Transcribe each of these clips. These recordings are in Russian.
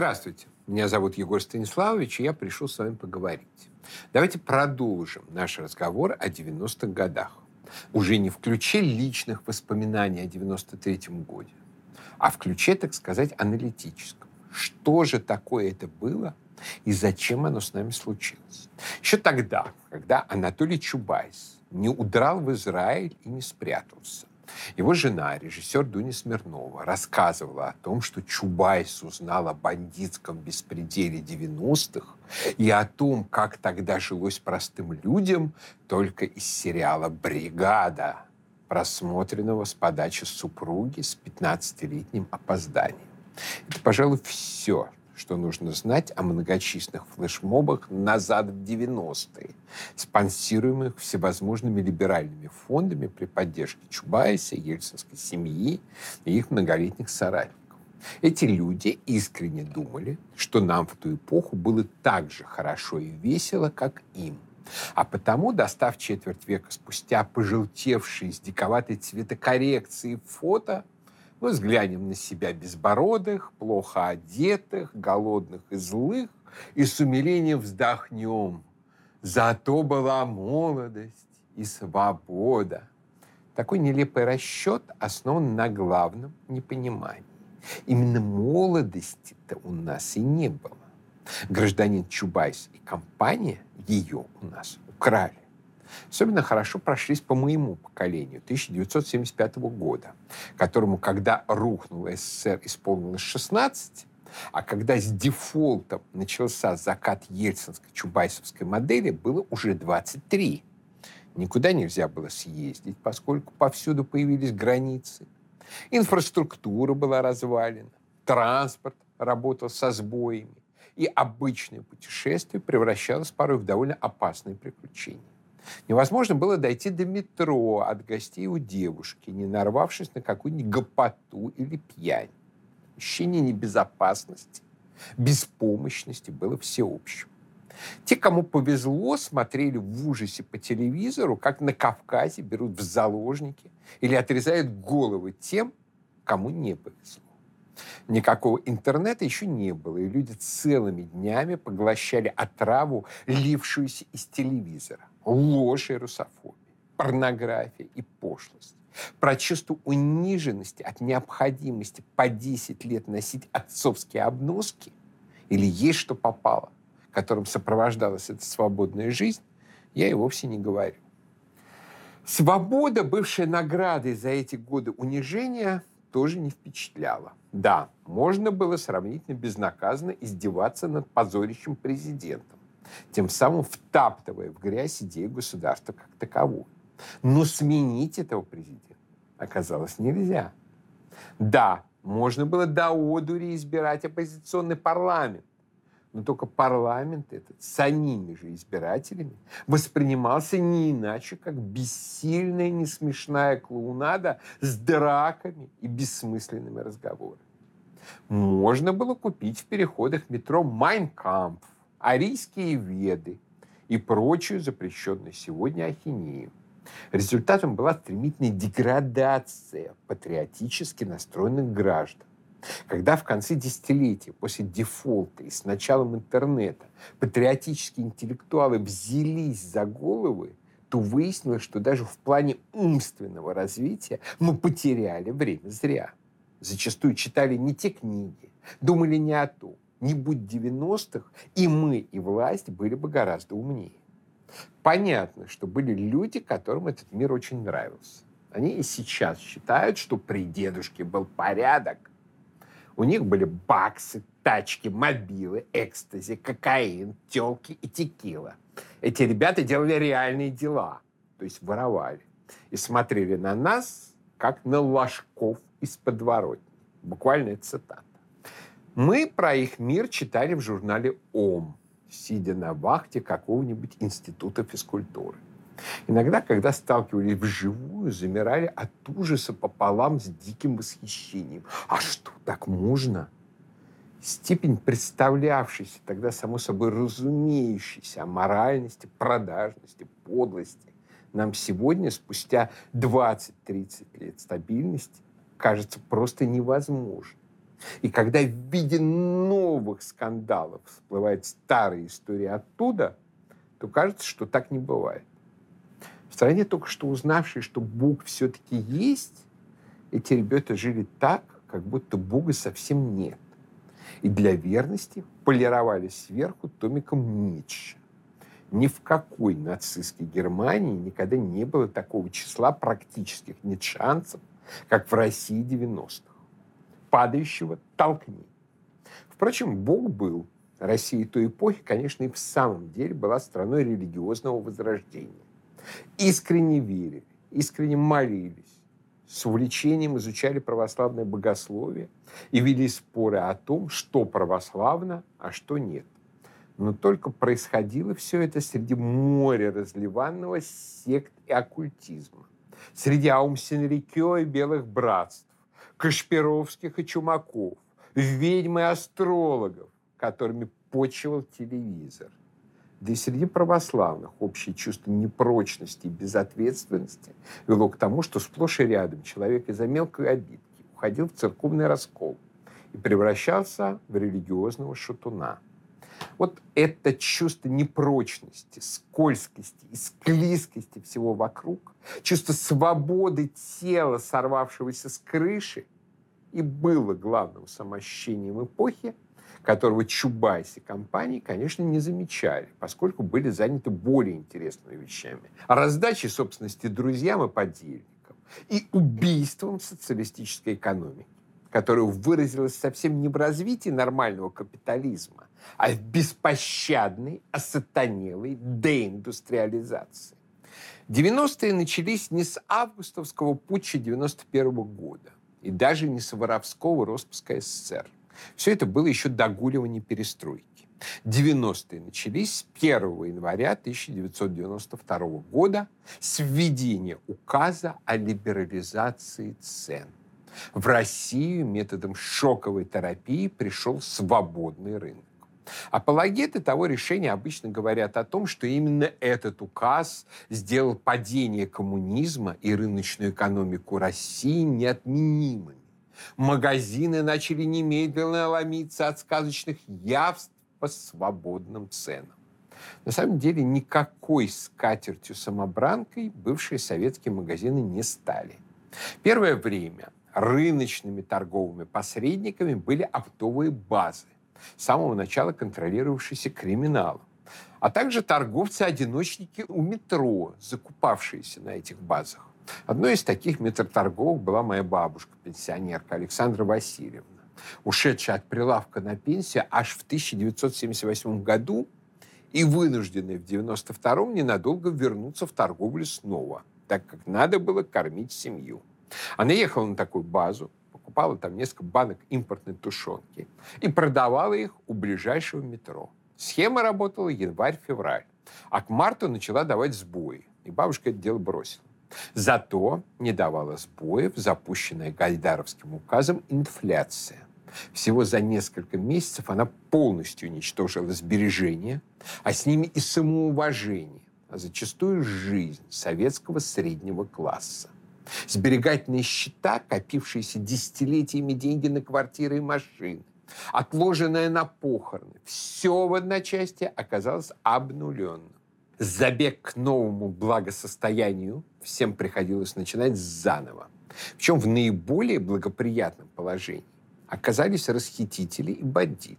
Здравствуйте, меня зовут Егор Станиславович, и я пришел с вами поговорить. Давайте продолжим наш разговор о 90-х годах. Уже не в ключе личных воспоминаний о 93-м годе, а в ключе, так сказать, аналитическом. Что же такое это было и зачем оно с нами случилось? Еще тогда, когда Анатолий Чубайс не удрал в Израиль и не спрятался, его жена, режиссер Дуня Смирнова, рассказывала о том, что Чубайс узнал о бандитском беспределе 90-х и о том, как тогда жилось простым людям только из сериала «Бригада», просмотренного с подачи супруги с 15-летним опозданием. Это, пожалуй, все, что нужно знать о многочисленных флешмобах назад в 90-е, спонсируемых всевозможными либеральными фондами при поддержке Чубайса, ельцинской семьи и их многолетних соратников. Эти люди искренне думали, что нам в ту эпоху было так же хорошо и весело, как им. А потому, достав четверть века спустя пожелтевшие с диковатой цветокоррекции фото, мы взглянем на себя безбородых, плохо одетых, голодных и злых, и с умилением вздохнем. Зато была молодость и свобода. Такой нелепый расчет основан на главном непонимании. Именно молодости-то у нас и не было. Гражданин Чубайс и компания ее у нас украли. Особенно хорошо прошлись по моему поколению 1975 года, которому, когда рухнул СССР, исполнилось 16, а когда с дефолтом начался закат ельцинской чубайсовской модели, было уже 23. Никуда нельзя было съездить, поскольку повсюду появились границы. Инфраструктура была развалена, транспорт работал со сбоями, и обычное путешествие превращалось порой в довольно опасные приключения. Невозможно было дойти до метро от гостей у девушки, не нарвавшись на какую-нибудь гопоту или пьянь. Ощущение небезопасности, беспомощности было всеобщим. Те, кому повезло, смотрели в ужасе по телевизору, как на Кавказе берут в заложники или отрезают головы тем, кому не повезло. Никакого интернета еще не было, и люди целыми днями поглощали отраву, лившуюся из телевизора ложь и русофобия, порнография и пошлость, про чувство униженности от необходимости по 10 лет носить отцовские обноски или есть что попало, которым сопровождалась эта свободная жизнь, я и вовсе не говорю. Свобода, бывшая наградой за эти годы унижения, тоже не впечатляла. Да, можно было сравнительно безнаказанно издеваться над позорищем президентом тем самым втаптывая в грязь идею государства как таковую. Но сменить этого президента оказалось нельзя. Да, можно было до одури избирать оппозиционный парламент, но только парламент этот самими же избирателями воспринимался не иначе, как бессильная, несмешная клоунада с драками и бессмысленными разговорами. Можно было купить в переходах метро «Майнкамп», арийские веды и прочую запрещенную сегодня ахинею. Результатом была стремительная деградация патриотически настроенных граждан. Когда в конце десятилетия, после дефолта и с началом интернета, патриотические интеллектуалы взялись за головы, то выяснилось, что даже в плане умственного развития мы потеряли время зря. Зачастую читали не те книги, думали не о том не будь 90-х, и мы, и власть были бы гораздо умнее. Понятно, что были люди, которым этот мир очень нравился. Они и сейчас считают, что при дедушке был порядок. У них были баксы, тачки, мобилы, экстази, кокаин, телки и текила. Эти ребята делали реальные дела, то есть воровали. И смотрели на нас, как на ложков из подворотни. Буквально цитата. Мы про их мир читали в журнале «Ом», сидя на вахте какого-нибудь института физкультуры. Иногда, когда сталкивались вживую, замирали от ужаса пополам с диким восхищением. А что, так можно? Степень представлявшейся тогда, само собой, разумеющейся о моральности, продажности, подлости нам сегодня, спустя 20-30 лет стабильности, кажется просто невозможно. И когда в виде новых скандалов всплывает старая история оттуда, то кажется, что так не бывает. В стране только что узнавшие, что Бог все-таки есть, эти ребята жили так, как будто Бога совсем нет. И для верности полировались сверху томиком Ницше. Ни в какой нацистской Германии никогда не было такого числа практических ницшанцев, как в России 90-х. Падающего толкни. Впрочем, Бог был. Россия той эпохи, конечно, и в самом деле была страной религиозного возрождения. Искренне верили, искренне молились, с увлечением изучали православное богословие и вели споры о том, что православно, а что нет. Но только происходило все это среди моря разливанного сект и оккультизма, среди аумсенрикё и белых братств, Кашпировских и Чумаков, ведьм и астрологов, которыми почивал телевизор. Да и среди православных общее чувство непрочности и безответственности вело к тому, что сплошь и рядом человек из-за мелкой обидки уходил в церковный раскол и превращался в религиозного шатуна – вот это чувство непрочности, скользкости и склизкости всего вокруг, чувство свободы тела, сорвавшегося с крыши, и было главным самоощущением эпохи, которого Чубайс и компании, конечно, не замечали, поскольку были заняты более интересными вещами. Раздачей собственности друзьям и подельникам и убийством социалистической экономики которая выразилась совсем не в развитии нормального капитализма, а в беспощадной, осатанелой деиндустриализации. 90-е начались не с августовского путча 91 -го года и даже не с воровского распуска СССР. Все это было еще догуливание перестройки. 90-е начались с 1 января 1992 года с введения указа о либерализации цен. В Россию методом шоковой терапии пришел свободный рынок. Апологеты того решения обычно говорят о том, что именно этот указ сделал падение коммунизма и рыночную экономику России неотменимыми. Магазины начали немедленно ломиться от сказочных явств по свободным ценам. На самом деле никакой скатертью-самобранкой бывшие советские магазины не стали. Первое время рыночными торговыми посредниками были оптовые базы, с самого начала контролировавшиеся криминалом, а также торговцы-одиночники у метро, закупавшиеся на этих базах. Одной из таких метроторговок была моя бабушка, пенсионерка Александра Васильевна, ушедшая от прилавка на пенсию аж в 1978 году и вынужденная в 1992 ненадолго вернуться в торговлю снова, так как надо было кормить семью. Она ехала на такую базу, покупала там несколько банок импортной тушенки и продавала их у ближайшего метро. Схема работала январь-февраль, а к марту начала давать сбои, и бабушка это дело бросила. Зато не давала сбоев запущенная Гайдаровским указом инфляция. Всего за несколько месяцев она полностью уничтожила сбережения, а с ними и самоуважение, а зачастую жизнь советского среднего класса. Сберегательные счета, копившиеся десятилетиями деньги на квартиры и машины, отложенное на похороны, все в одночасье оказалось обнуленным. Забег к новому благосостоянию всем приходилось начинать заново. Причем в наиболее благоприятном положении оказались расхитители и бандиты,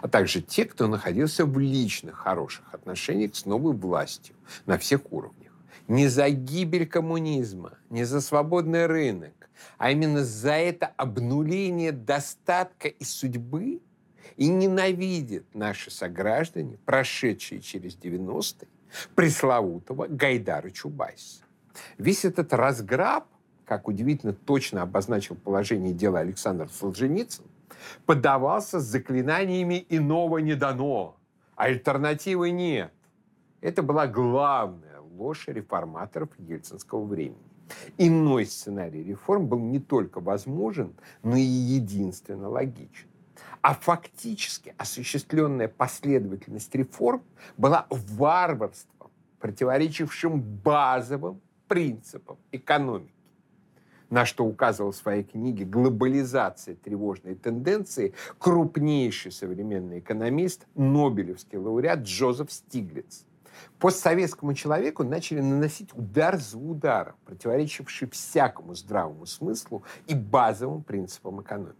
а также те, кто находился в личных хороших отношениях с новой властью на всех уровнях не за гибель коммунизма, не за свободный рынок, а именно за это обнуление достатка и судьбы и ненавидят наши сограждане, прошедшие через 90-е, пресловутого Гайдара Чубайса. Весь этот разграб, как удивительно точно обозначил положение дела Александр Солженицын, подавался с заклинаниями «иного не дано», альтернативы нет. Это была главная ложь реформаторов ельцинского времени. Иной сценарий реформ был не только возможен, но и единственно логичен. А фактически осуществленная последовательность реформ была варварством, противоречившим базовым принципам экономики. на что указывал в своей книге «Глобализация. Тревожные тенденции» крупнейший современный экономист, Нобелевский лауреат Джозеф Стиглиц. Постсоветскому человеку начали наносить удар за ударом, противоречивший всякому здравому смыслу и базовым принципам экономики.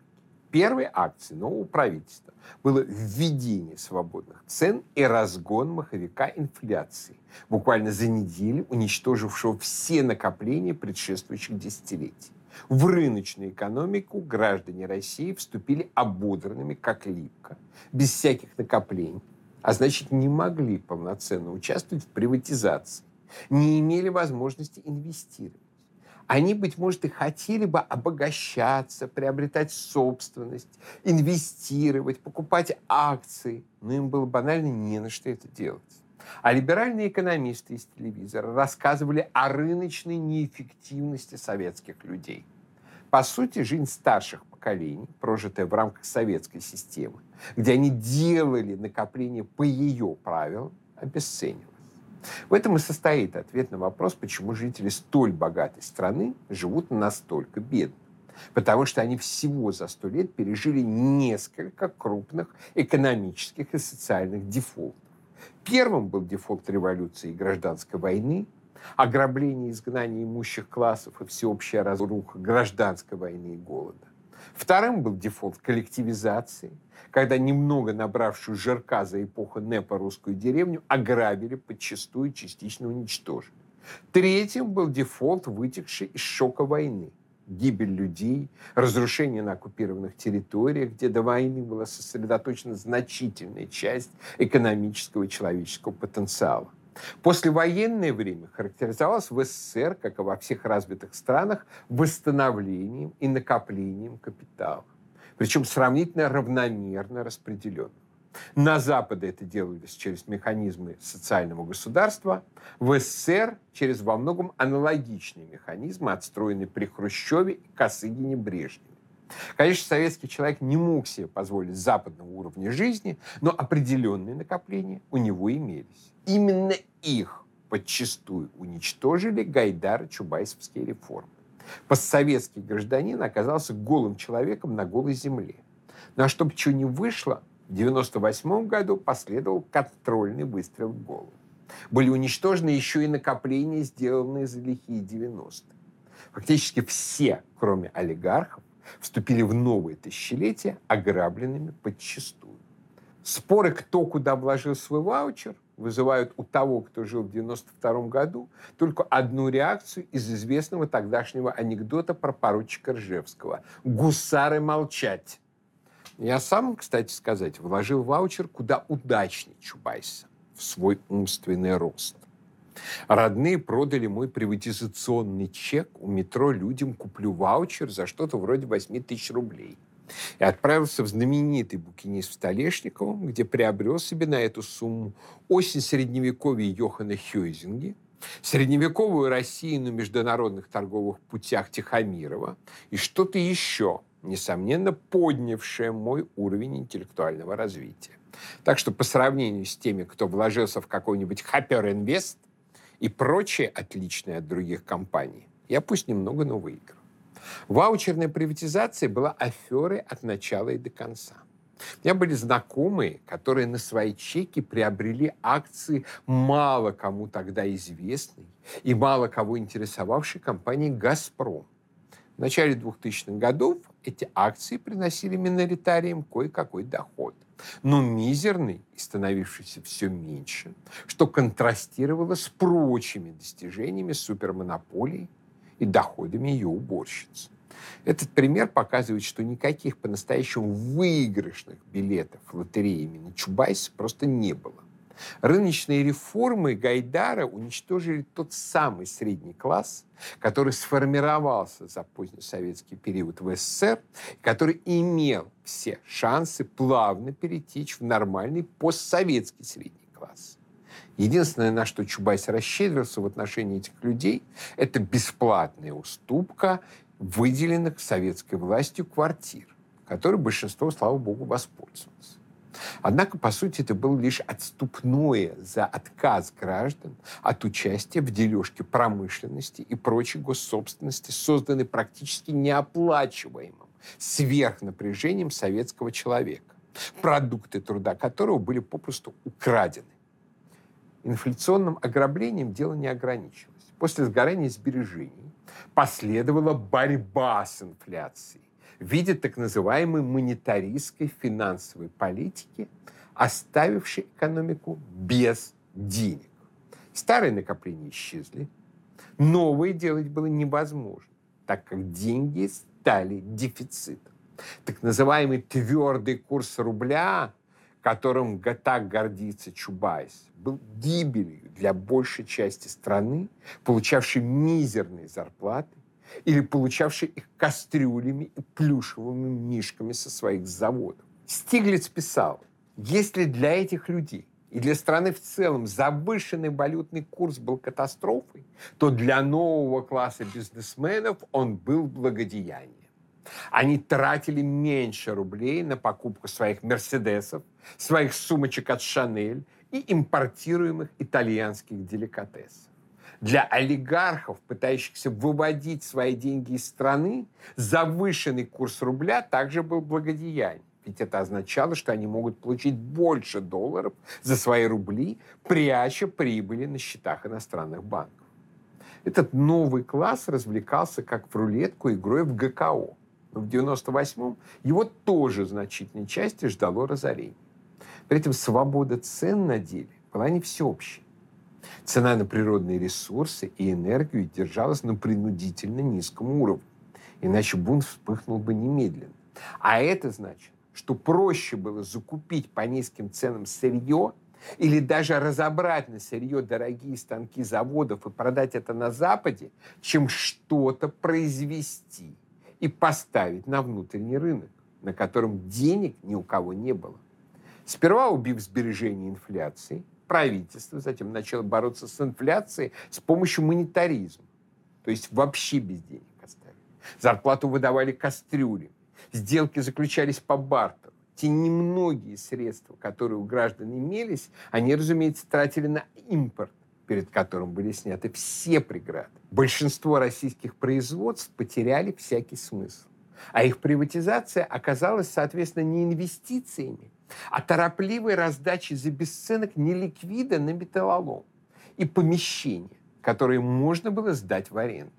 Первой акцией нового правительства было введение свободных цен и разгон маховика инфляции, буквально за неделю уничтожившего все накопления предшествующих десятилетий. В рыночную экономику граждане России вступили ободранными, как липко, без всяких накоплений, а значит, не могли полноценно участвовать в приватизации, не имели возможности инвестировать. Они, быть может, и хотели бы обогащаться, приобретать собственность, инвестировать, покупать акции, но им было банально не на что это делать. А либеральные экономисты из телевизора рассказывали о рыночной неэффективности советских людей. По сути, жизнь старших поколений, прожитая в рамках советской системы, где они делали накопление по ее правилам, обесценивалась. В этом и состоит ответ на вопрос, почему жители столь богатой страны живут настолько бедно. Потому что они всего за сто лет пережили несколько крупных экономических и социальных дефолтов. Первым был дефолт революции и гражданской войны, ограбление и изгнание имущих классов и всеобщая разруха гражданской войны и голода. Вторым был дефолт коллективизации, когда немного набравшую жирка за эпоху НЭПа русскую деревню ограбили, подчистую частично уничтожили. Третьим был дефолт, вытекший из шока войны. Гибель людей, разрушение на оккупированных территориях, где до войны была сосредоточена значительная часть экономического и человеческого потенциала. Послевоенное время характеризовалось в СССР, как и во всех развитых странах, восстановлением и накоплением капитала. Причем сравнительно равномерно распределенным. На Западе это делалось через механизмы социального государства, в СССР через во многом аналогичные механизмы, отстроенные при Хрущеве и Косыгине Брежневе. Конечно, советский человек не мог себе позволить западного уровня жизни, но определенные накопления у него имелись. Именно их подчастую уничтожили Гайдар Чубайсовские реформы. Постсоветский гражданин оказался голым человеком на голой земле. Но чтобы что не вышло, в 1998 году последовал контрольный выстрел в голову. Были уничтожены еще и накопления, сделанные за лихие 90-е. Фактически все, кроме олигархов, вступили в новое тысячелетие ограбленными подчистую. Споры, кто куда вложил свой ваучер, вызывают у того, кто жил в 92 году, только одну реакцию из известного тогдашнего анекдота про поручика Ржевского. «Гусары молчать!» Я сам, кстати сказать, вложил ваучер куда удачнее Чубайса в свой умственный рост. Родные продали мой приватизационный чек у метро людям, куплю ваучер за что-то вроде 8 тысяч рублей. И отправился в знаменитый букинист в Столешниково, где приобрел себе на эту сумму осень средневековья Йохана Хёйзинги, средневековую Россию на международных торговых путях Тихомирова и что-то еще, несомненно, поднявшее мой уровень интеллектуального развития. Так что по сравнению с теми, кто вложился в какой-нибудь Хапер Инвест и прочее отличное от других компаний, я пусть немного, но выиграл. Ваучерная приватизация была аферой от начала и до конца. У меня были знакомые, которые на свои чеки приобрели акции мало кому тогда известной и мало кого интересовавшей компании «Газпром». В начале 2000-х годов эти акции приносили миноритариям кое-какой доход, но мизерный и становившийся все меньше, что контрастировало с прочими достижениями супермонополии и доходами ее уборщиц. Этот пример показывает, что никаких по-настоящему выигрышных билетов в лотерее имени Чубайса просто не было. Рыночные реформы Гайдара уничтожили тот самый средний класс, который сформировался за позднесоветский период в СССР, который имел все шансы плавно перетечь в нормальный постсоветский средний класс. Единственное, на что Чубайс расщедрился в отношении этих людей, это бесплатная уступка выделенных советской властью квартир, которой большинство, слава богу, воспользовалось. Однако, по сути, это было лишь отступное за отказ граждан от участия в дележке промышленности и прочей госсобственности, созданной практически неоплачиваемым сверхнапряжением советского человека, продукты труда которого были попросту украдены. Инфляционным ограблением дело не ограничилось. После сгорания сбережений последовала борьба с инфляцией в виде так называемой монетаристской финансовой политики, оставившей экономику без денег. Старые накопления исчезли, новые делать было невозможно, так как деньги стали дефицитом. Так называемый твердый курс рубля, которым так гордится Чубайс, был гибелью для большей части страны, получавшей мизерные зарплаты, или получавший их кастрюлями и плюшевыми мишками со своих заводов. Стиглиц писал, если для этих людей и для страны в целом завышенный валютный курс был катастрофой, то для нового класса бизнесменов он был благодеянием. Они тратили меньше рублей на покупку своих «Мерседесов», своих сумочек от «Шанель» и импортируемых итальянских деликатесов. Для олигархов, пытающихся выводить свои деньги из страны, завышенный курс рубля также был благодеянием. Ведь это означало, что они могут получить больше долларов за свои рубли, пряча прибыли на счетах иностранных банков. Этот новый класс развлекался как в рулетку игрой в ГКО. Но в 98-м его тоже значительной части ждало разорение. При этом свобода цен на деле была не всеобщей. Цена на природные ресурсы и энергию держалась на принудительно низком уровне. Иначе бунт вспыхнул бы немедленно. А это значит, что проще было закупить по низким ценам сырье или даже разобрать на сырье дорогие станки заводов и продать это на Западе, чем что-то произвести и поставить на внутренний рынок, на котором денег ни у кого не было. Сперва убив сбережения инфляции – правительство затем начало бороться с инфляцией с помощью монетаризма. То есть вообще без денег оставили. Зарплату выдавали кастрюли. Сделки заключались по бартеру. Те немногие средства, которые у граждан имелись, они, разумеется, тратили на импорт, перед которым были сняты все преграды. Большинство российских производств потеряли всякий смысл. А их приватизация оказалась, соответственно, не инвестициями, а торопливой раздачи за бесценок неликвида на металлолом и помещения, которые можно было сдать в аренду.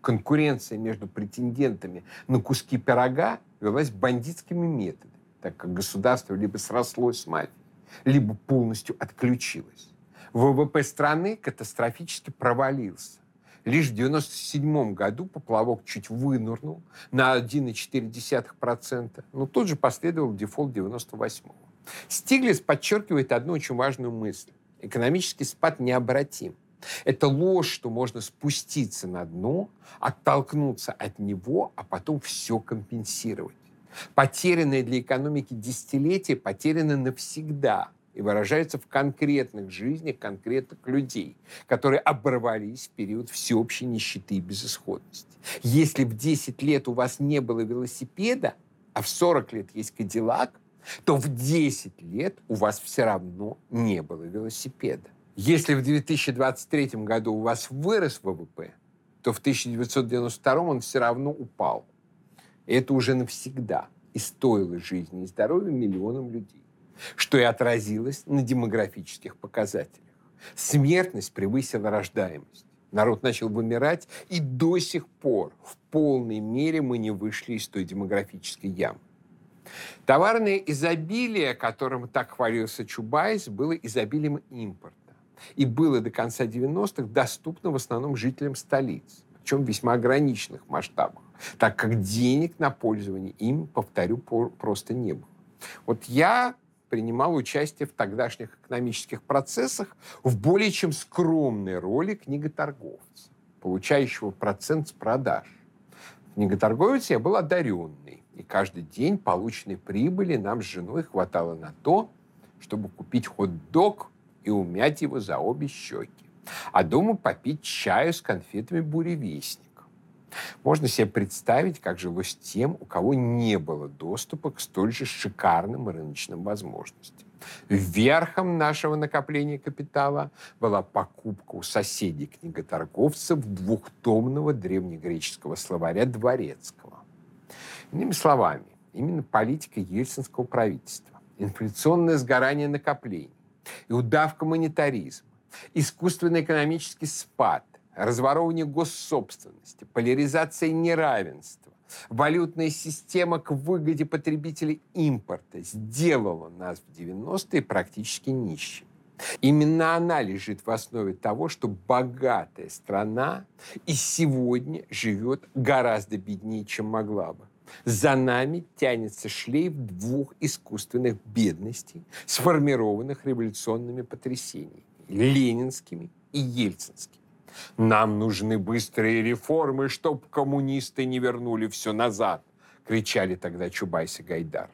Конкуренция между претендентами на куски пирога велась бандитскими методами, так как государство либо срослось с мафией, либо полностью отключилось. ВВП страны катастрофически провалился. Лишь в 1997 году поплавок чуть вынырнул на 1,4%, но тут же последовал дефолт 98 -го. Стиглиц подчеркивает одну очень важную мысль. Экономический спад необратим. Это ложь, что можно спуститься на дно, оттолкнуться от него, а потом все компенсировать. Потерянные для экономики десятилетия потеряны навсегда – и выражаются в конкретных жизнях конкретных людей, которые оборвались в период всеобщей нищеты и безысходности. Если в 10 лет у вас не было велосипеда, а в 40 лет есть Кадиллак, то в 10 лет у вас все равно не было велосипеда. Если в 2023 году у вас вырос ВВП, то в 1992 он все равно упал. Это уже навсегда и стоило жизни и здоровья миллионам людей что и отразилось на демографических показателях. Смертность превысила рождаемость. Народ начал вымирать, и до сих пор в полной мере мы не вышли из той демографической ямы. Товарное изобилие, которым так хвалился Чубайс, было изобилием импорта. И было до конца 90-х доступно в основном жителям столиц, причем в весьма ограниченных масштабах, так как денег на пользование им, повторю, просто не было. Вот я принимал участие в тогдашних экономических процессах в более чем скромной роли книготорговца, получающего процент с продаж. Книготорговец я был одаренный, и каждый день полученной прибыли нам с женой хватало на то, чтобы купить хот-дог и умять его за обе щеки, а дома попить чаю с конфетами буревестник. Можно себе представить, как жилось тем, у кого не было доступа к столь же шикарным рыночным возможностям. Верхом нашего накопления капитала была покупка у соседей книготорговцев двухтомного древнегреческого словаря Дворецкого. Иными словами, именно политика ельцинского правительства, инфляционное сгорание накоплений и удавка монетаризма, искусственный экономический спад, разворовывание госсобственности, поляризация неравенства, валютная система к выгоде потребителей импорта сделала нас в 90-е практически нищими. Именно она лежит в основе того, что богатая страна и сегодня живет гораздо беднее, чем могла бы. За нами тянется шлейф двух искусственных бедностей, сформированных революционными потрясениями – ленинскими и ельцинскими. Нам нужны быстрые реформы, чтоб коммунисты не вернули все назад, кричали тогда Чубайс и Гайдар.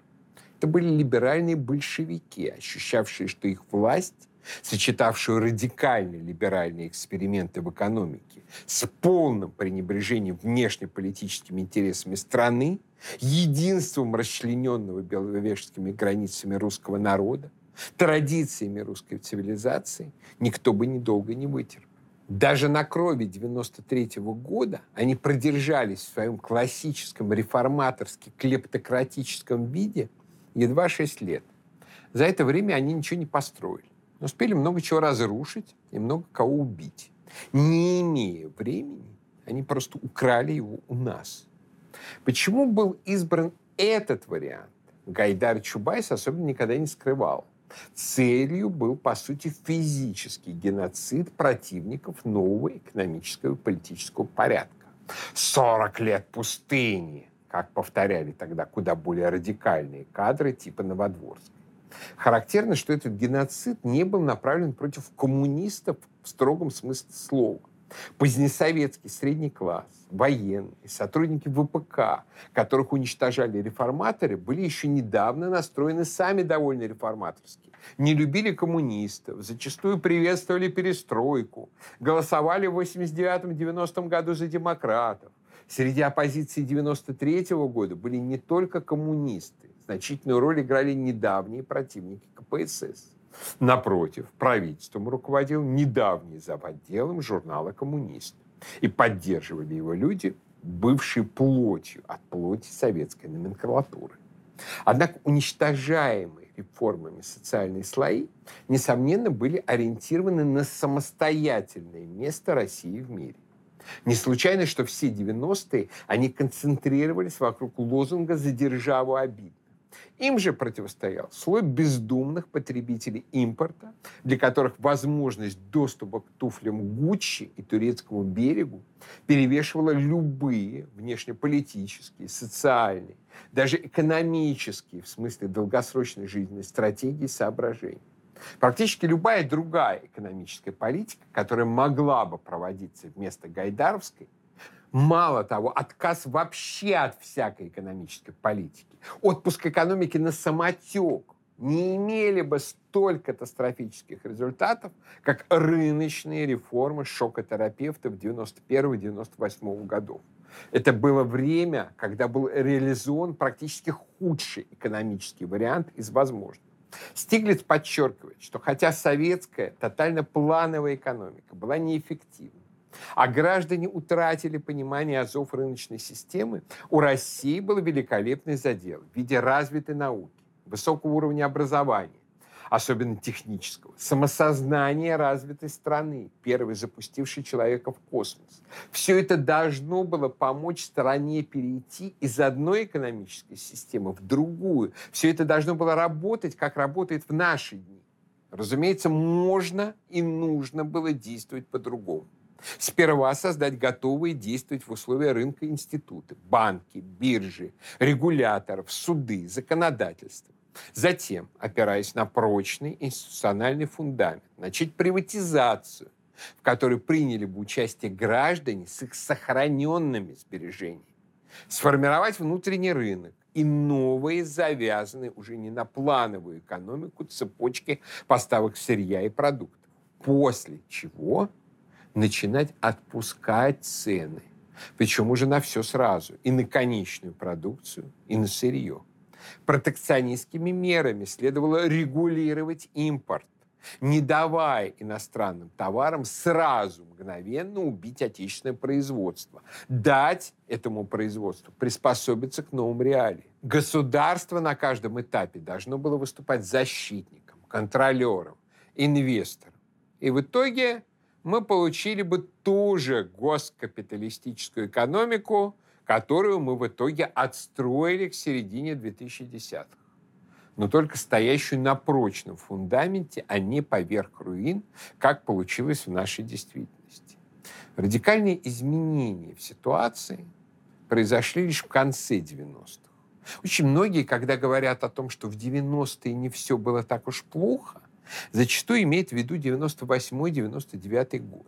Это были либеральные большевики, ощущавшие, что их власть, сочетавшую радикальные либеральные эксперименты в экономике с полным пренебрежением внешнеполитическими интересами страны, единством расчлененного беловежскими границами русского народа, традициями русской цивилизации, никто бы недолго не вытерпел. Даже на крови 93 -го года они продержались в своем классическом реформаторски клептократическом виде едва 6 лет. За это время они ничего не построили. Но успели много чего разрушить и много кого убить. Не имея времени, они просто украли его у нас. Почему был избран этот вариант? Гайдар Чубайс особенно никогда не скрывал. Целью был, по сути, физический геноцид противников нового экономического и политического порядка. 40 лет пустыни, как повторяли тогда куда более радикальные кадры типа Новодворска. Характерно, что этот геноцид не был направлен против коммунистов в строгом смысле слова. Позднесоветский средний класс, военные, сотрудники ВПК, которых уничтожали реформаторы, были еще недавно настроены сами довольно реформаторски. Не любили коммунистов, зачастую приветствовали перестройку, голосовали в 89-90 году за демократов. Среди оппозиции 93 -го года были не только коммунисты, значительную роль играли недавние противники КПСС. Напротив, правительством руководил недавний заводделом журнала «Коммунист». И поддерживали его люди, бывшие плотью от плоти советской номенклатуры. Однако уничтожаемые реформами социальные слои, несомненно, были ориентированы на самостоятельное место России в мире. Не случайно, что все 90-е они концентрировались вокруг лозунга «За державу обид». Им же противостоял слой бездумных потребителей импорта, для которых возможность доступа к туфлям Гуччи и турецкому берегу перевешивала любые внешнеполитические, социальные, даже экономические, в смысле долгосрочной жизненной стратегии, соображения. Практически любая другая экономическая политика, которая могла бы проводиться вместо Гайдаровской, Мало того, отказ вообще от всякой экономической политики, отпуск экономики на самотек не имели бы столь катастрофических результатов, как рыночные реформы шокотерапевтов 91-98 годов. Это было время, когда был реализован практически худший экономический вариант из возможных. Стиглиц подчеркивает, что хотя советская тотально плановая экономика была неэффективна, а граждане утратили понимание азов рыночной системы, у России был великолепный задел в виде развитой науки, высокого уровня образования, особенно технического, самосознания развитой страны, первой запустившей человека в космос. Все это должно было помочь стране перейти из одной экономической системы в другую. Все это должно было работать, как работает в наши дни. Разумеется, можно и нужно было действовать по-другому. Сперва создать готовые действовать в условиях рынка институты, банки, биржи, регуляторов, суды, законодательство. Затем, опираясь на прочный институциональный фундамент, начать приватизацию, в которой приняли бы участие граждане с их сохраненными сбережениями. Сформировать внутренний рынок и новые, завязанные уже не на плановую экономику цепочки поставок сырья и продуктов. После чего начинать отпускать цены, Причем уже на все сразу. И на конечную продукцию, и на сырье. Протекционистскими мерами следовало регулировать импорт, не давая иностранным товарам сразу, мгновенно убить отечественное производство, дать этому производству приспособиться к новым реалиям. Государство на каждом этапе должно было выступать защитником, контролером, инвестором. И в итоге мы получили бы ту же госкапиталистическую экономику, которую мы в итоге отстроили к середине 2010-х. Но только стоящую на прочном фундаменте, а не поверх руин, как получилось в нашей действительности. Радикальные изменения в ситуации произошли лишь в конце 90-х. Очень многие, когда говорят о том, что в 90-е не все было так уж плохо, зачастую имеют в виду 98-99 год.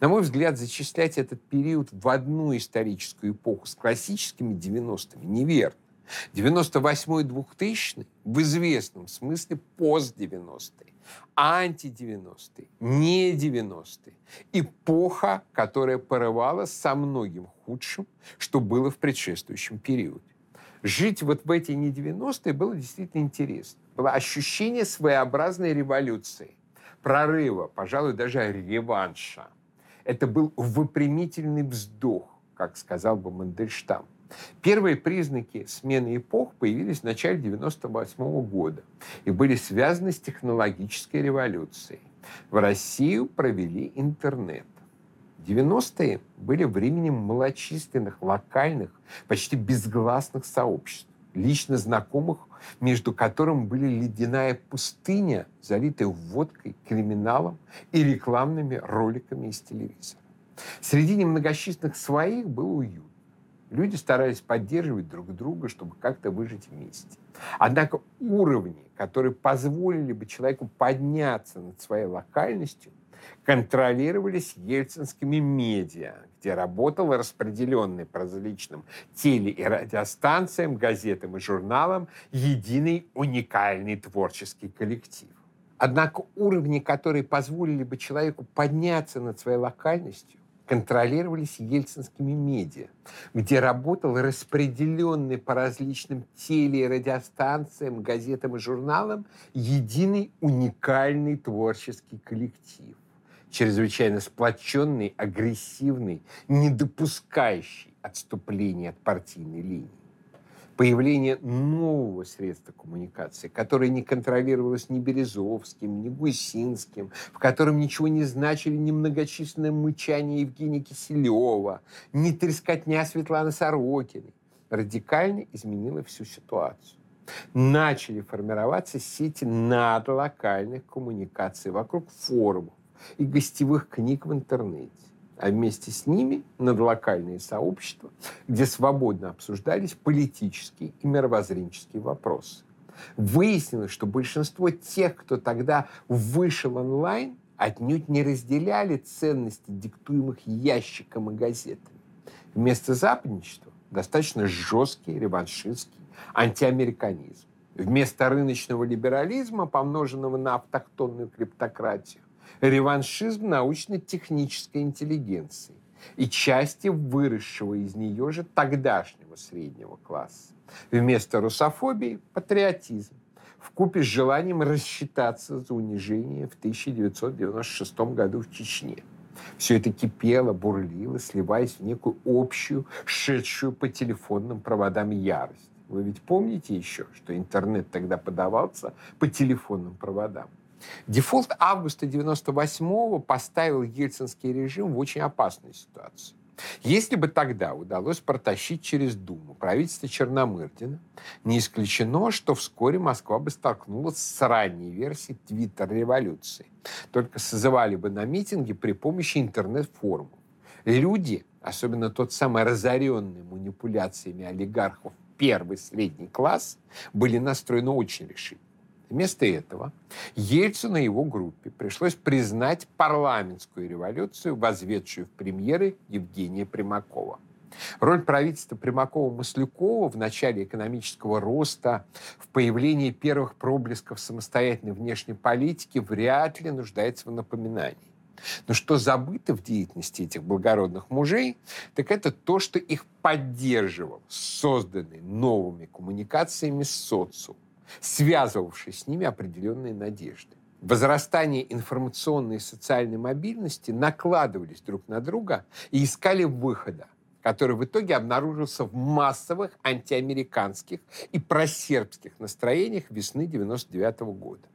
На мой взгляд, зачислять этот период в одну историческую эпоху с классическими 90-ми неверно. 98-2000 в известном смысле пост-90-е, анти-90-е, не 90-е. Эпоха, которая порывала со многим худшим, что было в предшествующем периоде. Жить вот в эти не 90-е было действительно интересно. Было ощущение своеобразной революции, прорыва, пожалуй, даже реванша – это был выпрямительный вздох, как сказал бы Мандельштам. Первые признаки смены эпох появились в начале 1998 года и были связаны с технологической революцией. В Россию провели интернет. 90-е были временем малочисленных, локальных, почти безгласных сообществ лично знакомых, между которыми были ледяная пустыня, залитая водкой, криминалом и рекламными роликами из телевизора. Среди немногочисленных своих был уют. Люди старались поддерживать друг друга, чтобы как-то выжить вместе. Однако уровни, которые позволили бы человеку подняться над своей локальностью, контролировались ельцинскими медиа, где работал распределенный по различным теле- и радиостанциям, газетам и журналам единый уникальный творческий коллектив. Однако уровни, которые позволили бы человеку подняться над своей локальностью, контролировались ельцинскими медиа, где работал распределенный по различным теле- и радиостанциям, газетам и журналам единый уникальный творческий коллектив чрезвычайно сплоченный, агрессивный, не допускающий отступления от партийной линии. Появление нового средства коммуникации, которое не контролировалось ни Березовским, ни Гусинским, в котором ничего не значили ни многочисленное мычание Евгения Киселева, ни трескотня Светланы Сорокиной, радикально изменило всю ситуацию начали формироваться сети надлокальных коммуникаций вокруг форумов, и гостевых книг в интернете. А вместе с ними надлокальные сообщества, где свободно обсуждались политические и мировоззренческие вопросы. Выяснилось, что большинство тех, кто тогда вышел онлайн, отнюдь не разделяли ценности, диктуемых ящиком и газетами. Вместо западничества достаточно жесткий реваншистский антиамериканизм. Вместо рыночного либерализма, помноженного на автохтонную криптократию, реваншизм научно-технической интеллигенции и части выросшего из нее же тогдашнего среднего класса. Вместо русофобии – патриотизм, в купе с желанием рассчитаться за унижение в 1996 году в Чечне. Все это кипело, бурлило, сливаясь в некую общую, шедшую по телефонным проводам ярость. Вы ведь помните еще, что интернет тогда подавался по телефонным проводам? Дефолт августа 98-го поставил ельцинский режим в очень опасную ситуацию. Если бы тогда удалось протащить через Думу правительство Черномырдина, не исключено, что вскоре Москва бы столкнулась с ранней версией Твиттер-революции. Только созывали бы на митинги при помощи интернет-форумов. Люди, особенно тот самый разоренный манипуляциями олигархов первый средний класс, были настроены очень решительно. Вместо этого Ельцину и его группе пришлось признать парламентскую революцию, возведшую в премьеры Евгения Примакова. Роль правительства Примакова-Маслюкова в начале экономического роста, в появлении первых проблесков самостоятельной внешней политики вряд ли нуждается в напоминании. Но что забыто в деятельности этих благородных мужей, так это то, что их поддерживал созданный новыми коммуникациями социум, связывавший с ними определенные надежды. Возрастание информационной и социальной мобильности накладывались друг на друга и искали выхода, который в итоге обнаружился в массовых антиамериканских и просербских настроениях весны 99 года.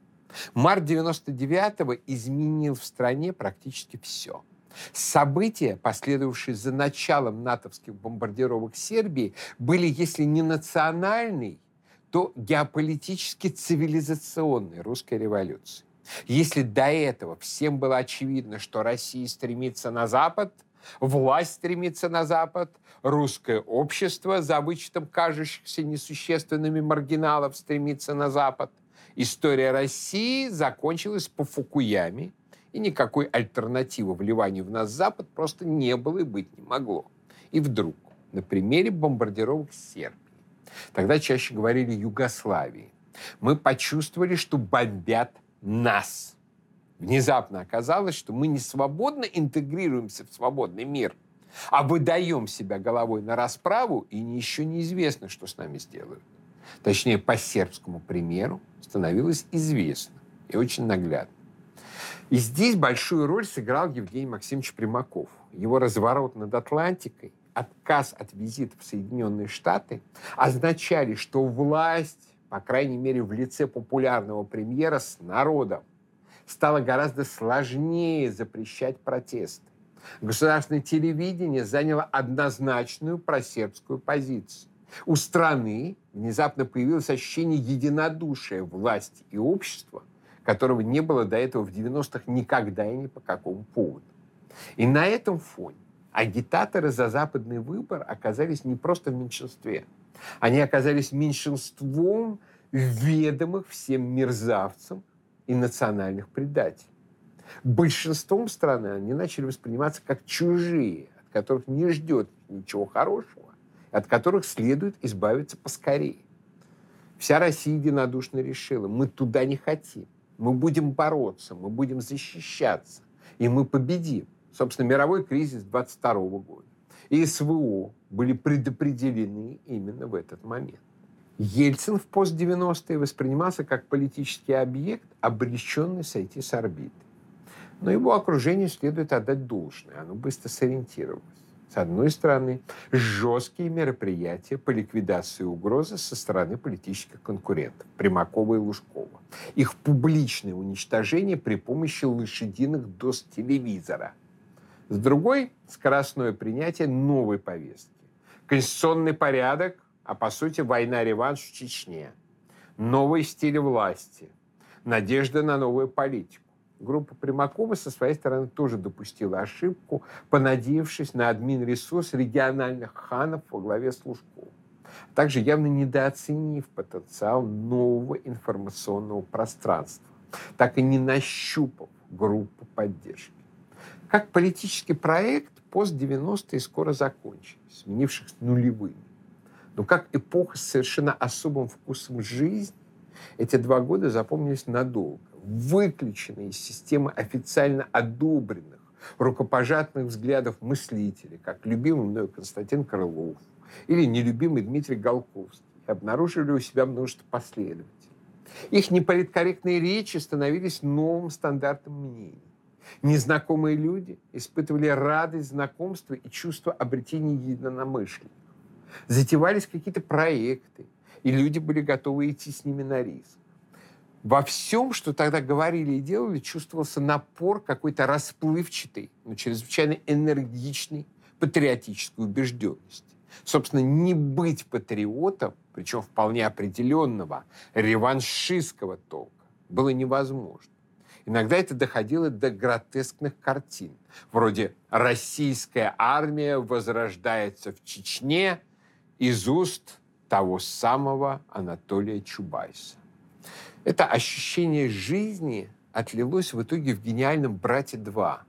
Март 99 изменил в стране практически все. События, последовавшие за началом натовских бомбардировок Сербии, были, если не национальной, то геополитически цивилизационной русской революции. Если до этого всем было очевидно, что Россия стремится на Запад, власть стремится на Запад, русское общество, за вычетом кажущихся несущественными маргиналов, стремится на Запад, история России закончилась по Фукуяме, и никакой альтернативы вливанию в нас Запад просто не было и быть не могло. И вдруг, на примере бомбардировок Сербии, тогда чаще говорили Югославии, мы почувствовали, что бомбят нас. Внезапно оказалось, что мы не свободно интегрируемся в свободный мир, а выдаем себя головой на расправу, и еще неизвестно, что с нами сделают. Точнее, по сербскому примеру становилось известно и очень наглядно. И здесь большую роль сыграл Евгений Максимович Примаков. Его разворот над Атлантикой, отказ от визита в Соединенные Штаты означали, что власть по крайней мере в лице популярного премьера, с народом. Стало гораздо сложнее запрещать протесты. Государственное телевидение заняло однозначную просербскую позицию. У страны внезапно появилось ощущение единодушия власти и общества, которого не было до этого в 90-х никогда и ни по какому поводу. И на этом фоне агитаторы за западный выбор оказались не просто в меньшинстве – они оказались меньшинством ведомых всем мерзавцам и национальных предателей. Большинством страны они начали восприниматься как чужие, от которых не ждет ничего хорошего, от которых следует избавиться поскорее. Вся Россия единодушно решила, мы туда не хотим, мы будем бороться, мы будем защищаться, и мы победим. Собственно, мировой кризис 22 года и СВО были предопределены именно в этот момент. Ельцин в пост-90-е воспринимался как политический объект, обреченный сойти с орбиты. Но его окружению следует отдать должное, оно быстро сориентировалось. С одной стороны, жесткие мероприятия по ликвидации угрозы со стороны политических конкурентов Примакова и Лужкова. Их публичное уничтожение при помощи лошадиных доз телевизора – с другой – скоростное принятие новой повестки. Конституционный порядок, а по сути война-реванш в Чечне. Новый стиль власти. Надежда на новую политику. Группа Примакова со своей стороны тоже допустила ошибку, понадеявшись на админ-ресурс региональных ханов во главе с Лужковым. Также явно недооценив потенциал нового информационного пространства, так и не нащупав группу поддержки. Как политический проект пост-90-е скоро закончились, сменившись нулевыми. Но как эпоха с совершенно особым вкусом жизни, эти два года запомнились надолго. Выключенные из системы официально одобренных, рукопожатных взглядов мыслителей, как любимый мною Константин Крылов или нелюбимый Дмитрий Голковский, обнаружили у себя множество последователей. Их неполиткорректные речи становились новым стандартом мнений. Незнакомые люди испытывали радость знакомства и чувство обретения единомышленников. Затевались какие-то проекты, и люди были готовы идти с ними на риск. Во всем, что тогда говорили и делали, чувствовался напор какой-то расплывчатой, но чрезвычайно энергичной патриотической убежденности. Собственно, не быть патриотом, причем вполне определенного, реваншистского толка, было невозможно. Иногда это доходило до гротескных картин, вроде «Российская армия возрождается в Чечне» из уст того самого Анатолия Чубайса. Это ощущение жизни отлилось в итоге в гениальном «Брате 2»,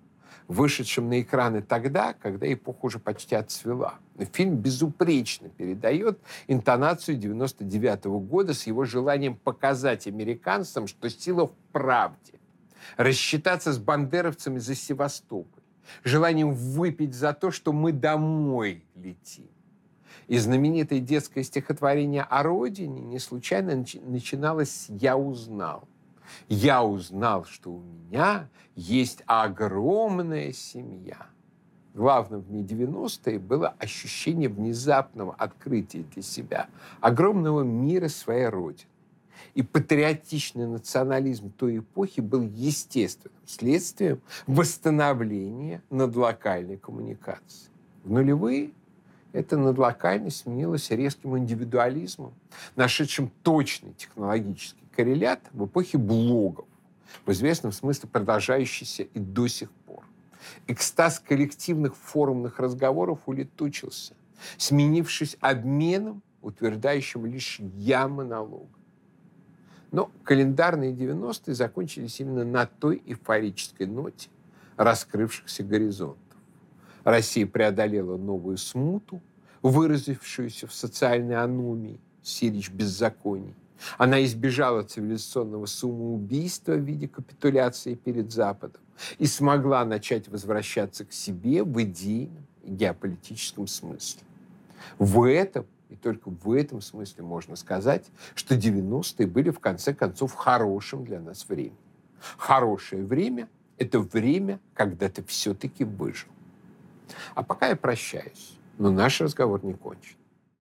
вышедшем на экраны тогда, когда эпоха уже почти отцвела. Фильм безупречно передает интонацию 99 -го года с его желанием показать американцам, что сила в правде, рассчитаться с бандеровцами за Севастополь, желанием выпить за то, что мы домой летим. И знаменитое детское стихотворение о родине не случайно начиналось «Я узнал». Я узнал, что у меня есть огромная семья. Главным в ней 90-е было ощущение внезапного открытия для себя огромного мира своей родины. И патриотичный национализм той эпохи был естественным следствием восстановления надлокальной коммуникации. В нулевые эта надлокальность сменилась резким индивидуализмом, нашедшим точный технологический коррелят в эпохе блогов, в известном смысле продолжающийся и до сих пор. Экстаз коллективных форумных разговоров улетучился, сменившись обменом, утверждающим лишь «я» монолога. Но календарные 90-е закончились именно на той эйфорической ноте раскрывшихся горизонтов. Россия преодолела новую смуту, выразившуюся в социальной аномии, сирич беззаконий. Она избежала цивилизационного самоубийства в виде капитуляции перед Западом и смогла начать возвращаться к себе в идейном и геополитическом смысле. В этом и только в этом смысле можно сказать, что 90-е были в конце концов хорошим для нас временем. Хорошее время – это время, когда ты все-таки выжил. А пока я прощаюсь, но наш разговор не кончен.